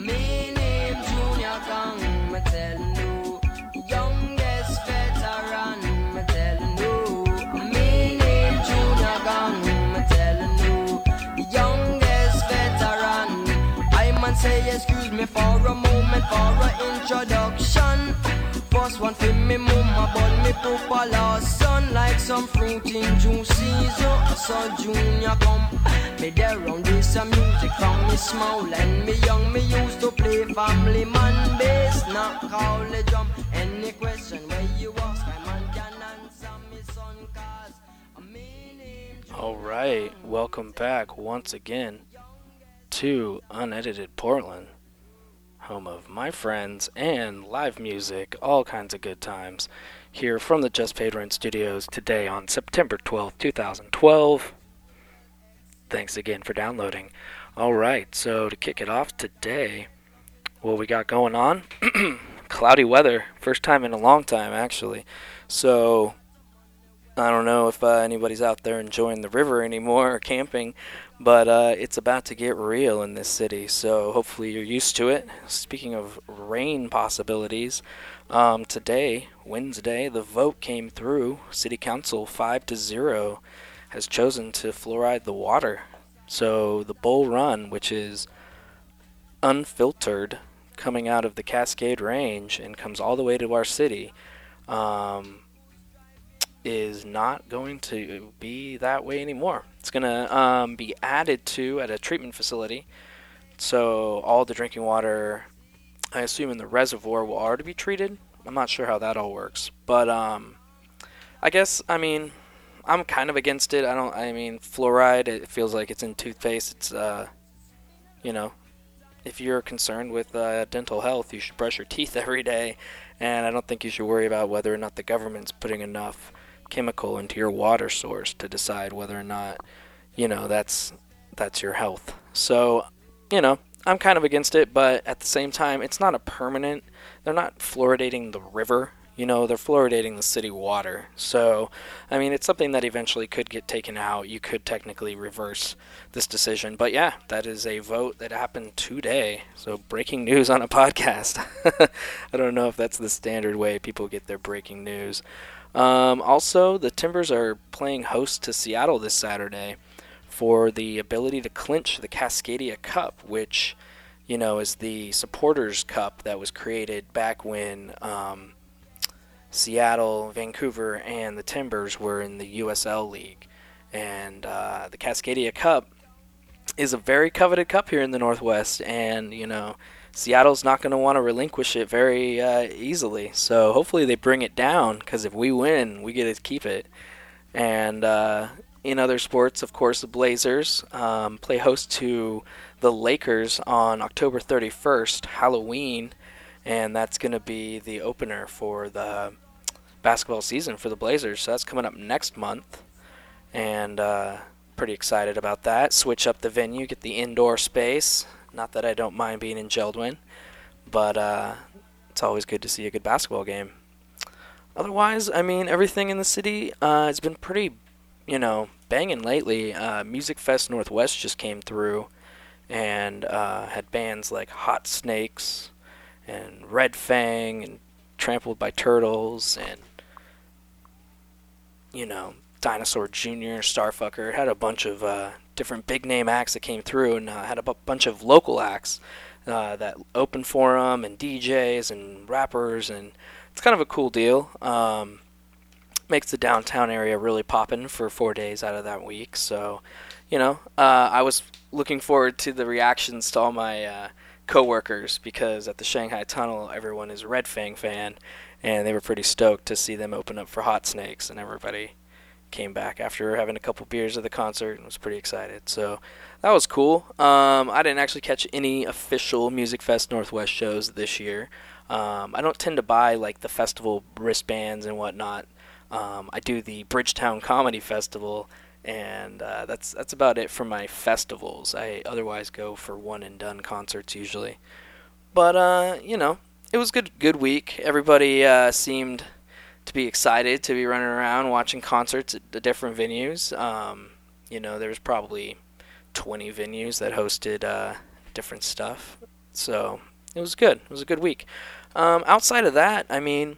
Me name Junior Gang, me tellin' you. Youngest veteran, me tellin' you. Me name Junior Gang, me tellin' you. Youngest veteran. I man say excuse me for a moment for a introduction. First one for me mama, but me papa last son like some fruit in June season. Oh, so Junior come, me there round this some music from me small and me young. Me used to play family man bass, not call the drum. Any question where you ask, my man can answer me son cause. All right, welcome back once again to Unedited Portland, home of my friends and live music, all kinds of good times. Here from the Just Paid Rent Studios today on September 12th, 2012. Thanks again for downloading. All right, so to kick it off today, what we got going on? Cloudy weather, first time in a long time actually. So I don't know if uh, anybody's out there enjoying the river anymore or camping, but uh, it's about to get real in this city. So hopefully you're used to it. Speaking of rain possibilities, um, today, Wednesday, the vote came through. City Council five to zero has chosen to fluoride the water. So the Bull Run, which is unfiltered, coming out of the Cascade Range and comes all the way to our city. Um, is not going to be that way anymore. It's going to um, be added to at a treatment facility. So all the drinking water, I assume in the reservoir, will already be treated. I'm not sure how that all works, but um, I guess I mean I'm kind of against it. I don't. I mean fluoride. It feels like it's in toothpaste. It's uh, you know, if you're concerned with uh, dental health, you should brush your teeth every day, and I don't think you should worry about whether or not the government's putting enough chemical into your water source to decide whether or not you know that's that's your health. So, you know, I'm kind of against it, but at the same time, it's not a permanent. They're not fluoridating the river. You know, they're fluoridating the city water. So, I mean, it's something that eventually could get taken out. You could technically reverse this decision. But yeah, that is a vote that happened today. So, breaking news on a podcast. I don't know if that's the standard way people get their breaking news. Um, also, the Timbers are playing host to Seattle this Saturday for the ability to clinch the Cascadia Cup, which, you know, is the supporters cup that was created back when um, Seattle, Vancouver, and the Timbers were in the USL League. And uh, the Cascadia Cup is a very coveted cup here in the Northwest, and, you know, Seattle's not going to want to relinquish it very uh, easily. So hopefully they bring it down, because if we win, we get to keep it. And uh, in other sports, of course, the Blazers um, play host to the Lakers on October 31st, Halloween, and that's going to be the opener for the basketball season for the Blazers. So that's coming up next month, and uh, pretty excited about that. Switch up the venue, get the indoor space. Not that I don't mind being in Jeld-Wen, but uh, it's always good to see a good basketball game. Otherwise, I mean, everything in the city uh, has been pretty, you know, banging lately. Uh, Music Fest Northwest just came through and uh, had bands like Hot Snakes and Red Fang and Trampled by Turtles and, you know, Dinosaur Jr., Starfucker. Had a bunch of uh, different big name acts that came through and uh, had a bunch of local acts uh, that opened for 'em and DJs and rappers and it's kind of a cool deal. Um, makes the downtown area really poppin' for four days out of that week. So, you know, uh, I was looking forward to the reactions to all my uh, coworkers because at the Shanghai Tunnel, everyone is a Red Fang fan, and they were pretty stoked to see them open up for Hot Snakes, and everybody came back after having a couple beers at the concert and was pretty excited. So that was cool. Um, I didn't actually catch any official Music Fest Northwest shows this year. Um, I don't tend to buy like the festival wristbands and whatnot. Um, I do the Bridgetown Comedy Festival, and uh, that's that's about it for my festivals. I otherwise go for one and done concerts usually. But uh, you know, it was good good week. Everybody uh, seemed to be excited to be running around watching concerts at the different venues. Um, you know, there's probably 20 venues that hosted uh, different stuff. So it was good. It was a good week. Um, outside of that, I mean,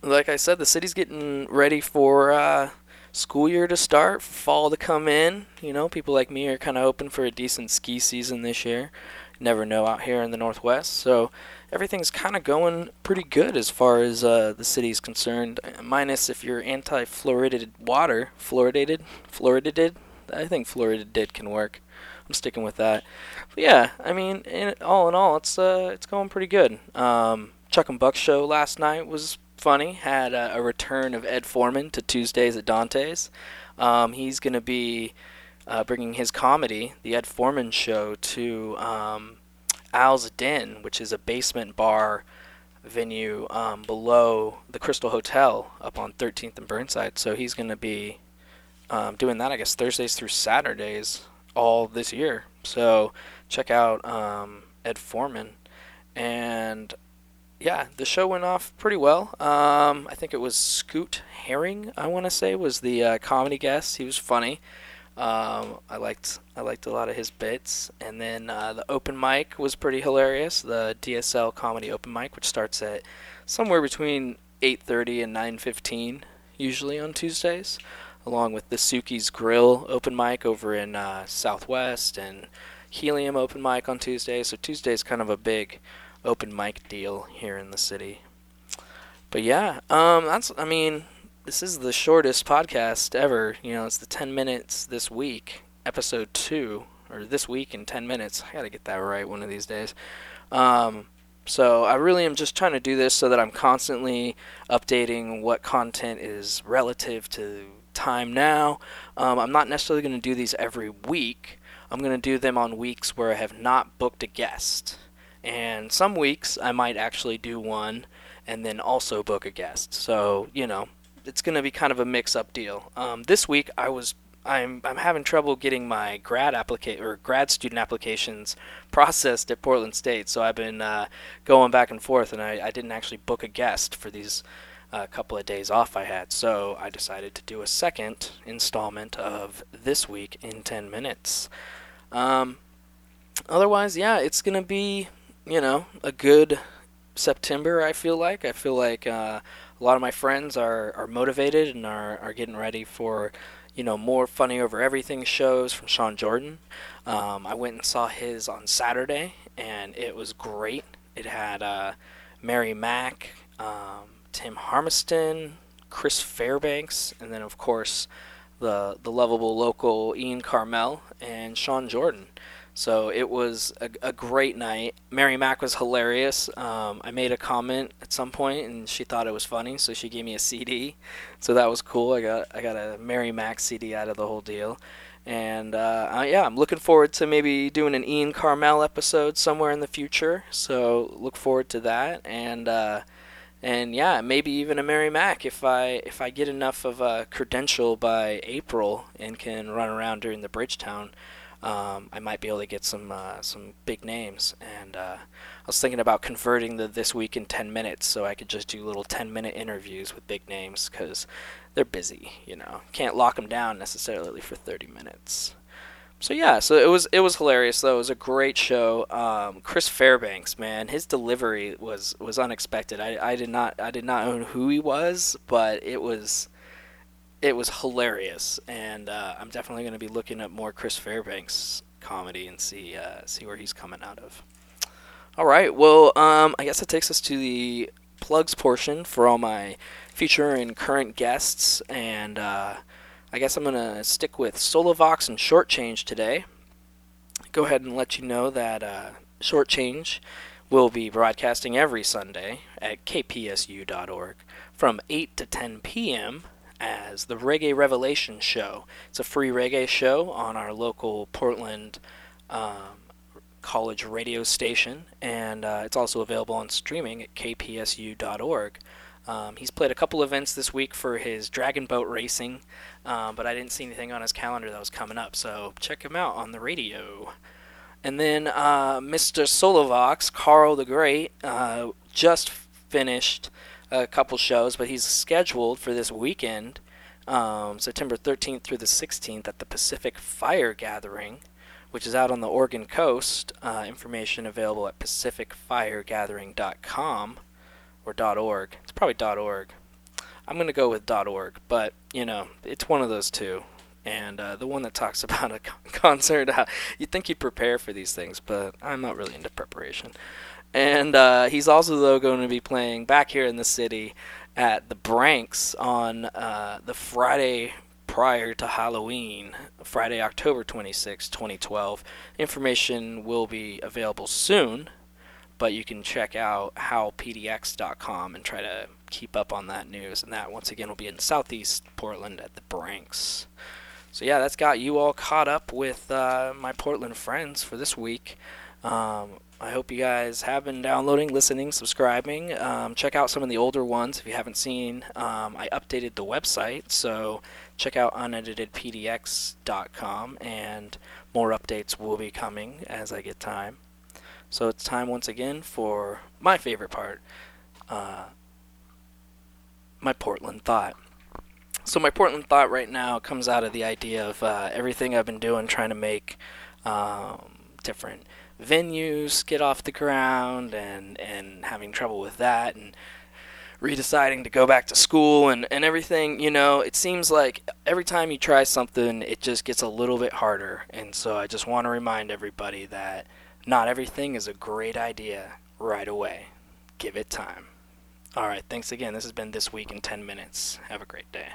like I said, the city's getting ready for uh, school year to start, fall to come in. You know, people like me are kind of hoping for a decent ski season this year. Never know out here in the Northwest. So everything's kind of going pretty good as far as uh, the city's concerned. Minus if you're anti-fluoridated water, fluoridated, fluoridated. I think fluoridated can work. I'm sticking with that. But yeah, I mean, in, all in all, it's uh, it's going pretty good. Um, Chuck and Buck show last night was funny. Had a, a return of Ed Foreman to Tuesdays at Dante's. Um, he's going to be uh, bringing his comedy, The Ed Foreman Show, to um, Al's Den, which is a basement bar venue um, below the Crystal Hotel up on 13th and Burnside. So he's going to be um, doing that, I guess, Thursdays through Saturdays all this year. So check out um, Ed Foreman. And yeah, the show went off pretty well. Um, I think it was Scoot Herring, I want to say, was the uh, comedy guest. He was funny. Um, I liked I liked a lot of his bits, and then uh, the open mic was pretty hilarious. The DSL comedy open mic, which starts at somewhere between 8:30 and 9:15, usually on Tuesdays, along with the Suki's Grill open mic over in uh, Southwest and Helium open mic on Tuesdays. So Tuesday's kind of a big open mic deal here in the city. But yeah, um, that's I mean this is the shortest podcast ever. You know, it's the 10 minutes this week, episode 2, or this week in 10 minutes. I got to get that right one of these days. Um, so I really am just trying to do this so that I'm constantly updating what content is relative to time now. Um, I'm not necessarily going to do these every week. I'm going to do them on weeks where I have not booked a guest. And some weeks I might actually do one and then also book a guest. So, you know, it's going to be kind of a mix-up deal. Um, this week, I was I'm I'm having trouble getting my grad applica- or grad student applications processed at Portland State, so I've been uh, going back and forth, and I, I didn't actually book a guest for these uh, couple of days off I had, so I decided to do a second installment of this week in 10 minutes. Um, otherwise, yeah, it's gonna be you know a good September. I feel like I feel like. Uh, a lot of my friends are, are motivated and are, are getting ready for you know more funny over everything shows from Sean Jordan. Um, I went and saw his on Saturday and it was great. It had uh, Mary Mack, um, Tim Harmiston, Chris Fairbanks, and then of course the the lovable local Ian Karmel and Sean Jordan. So it was a, a great night. Mary Mack was hilarious. Um, I made a comment at some point, and she thought it was funny, so she gave me a CD. So that was cool. I got I got a Mary Mack CD out of the whole deal, and uh, yeah, I'm looking forward to maybe doing an Ian Karmel episode somewhere in the future. So look forward to that, and uh, and yeah, maybe even a Mary Mack if I if I get enough of a credential by April and can run around during the Bridgetown um, I might be able to get some uh, some big names. And uh, I was thinking about converting the this week in 10 minutes, so I could just do little 10 minute interviews with big names because they're busy. You know, can't lock them down necessarily for 30 minutes. So yeah, so it was it was hilarious though. It was a great show. Um, Chris Fairbanks, man, his delivery was was unexpected. I, I did not I did not know who he was, but it was it was hilarious, and uh, I'm definitely going to be looking at more Chris Fairbanks comedy and see uh, see where he's coming out of. All right, well, um, I guess that takes us to the plugs portion for all my future and current guests, and uh, I guess I'm going to stick with Solovox and Short Change today. Go ahead and let you know that uh, Short Change will be broadcasting every Sunday at kpsu.org from 8 to 10 p.m as the Reggae Revelation Show. It's a free reggae show on our local Portland um, college radio station, and uh, it's also available on streaming at kpsu.org. Um, he's played a couple events this week for his Dragon Boat Racing, um, but I didn't see anything on his calendar that was coming up, so check him out on the radio. And then uh, Mr. Solovox, Carl the Great, uh, just finished a couple shows, but he's scheduled for this weekend, um, September 13th through the 16th, at the Pacific Fire Gathering, which is out on the Oregon coast. Uh, information available at pacificfiregathering.com or .org. It's probably .org. I'm going to go with .org, but you know, it's one of those two. And uh, the one that talks about a concert, uh, you'd think you'd prepare for these things, but I'm not really into preparation. And uh, he's also though going to be playing back here in the city at the Branks on uh, the Friday prior to Halloween, Friday, October 26, 2012. Information will be available soon, but you can check out howpdx.com and try to keep up on that news. And that, once again, will be in southeast Portland at the Branks. So, yeah, that's got you all caught up with uh, my Portland friends for this week. Um, I hope you guys have been downloading, listening, subscribing. Um, check out some of the older ones if you haven't seen. Um, I updated the website, so check out uneditedpdx.com, and more updates will be coming as I get time. So it's time once again for my favorite part uh, my Portland thought. So, my Portland thought right now comes out of the idea of uh, everything I've been doing trying to make um, different venues get off the ground and, and having trouble with that and redeciding to go back to school and, and everything, you know, it seems like every time you try something, it just gets a little bit harder. And so I just want to remind everybody that not everything is a great idea right away. Give it time. All right, thanks again. This has been This Week in 10 Minutes. Have a great day.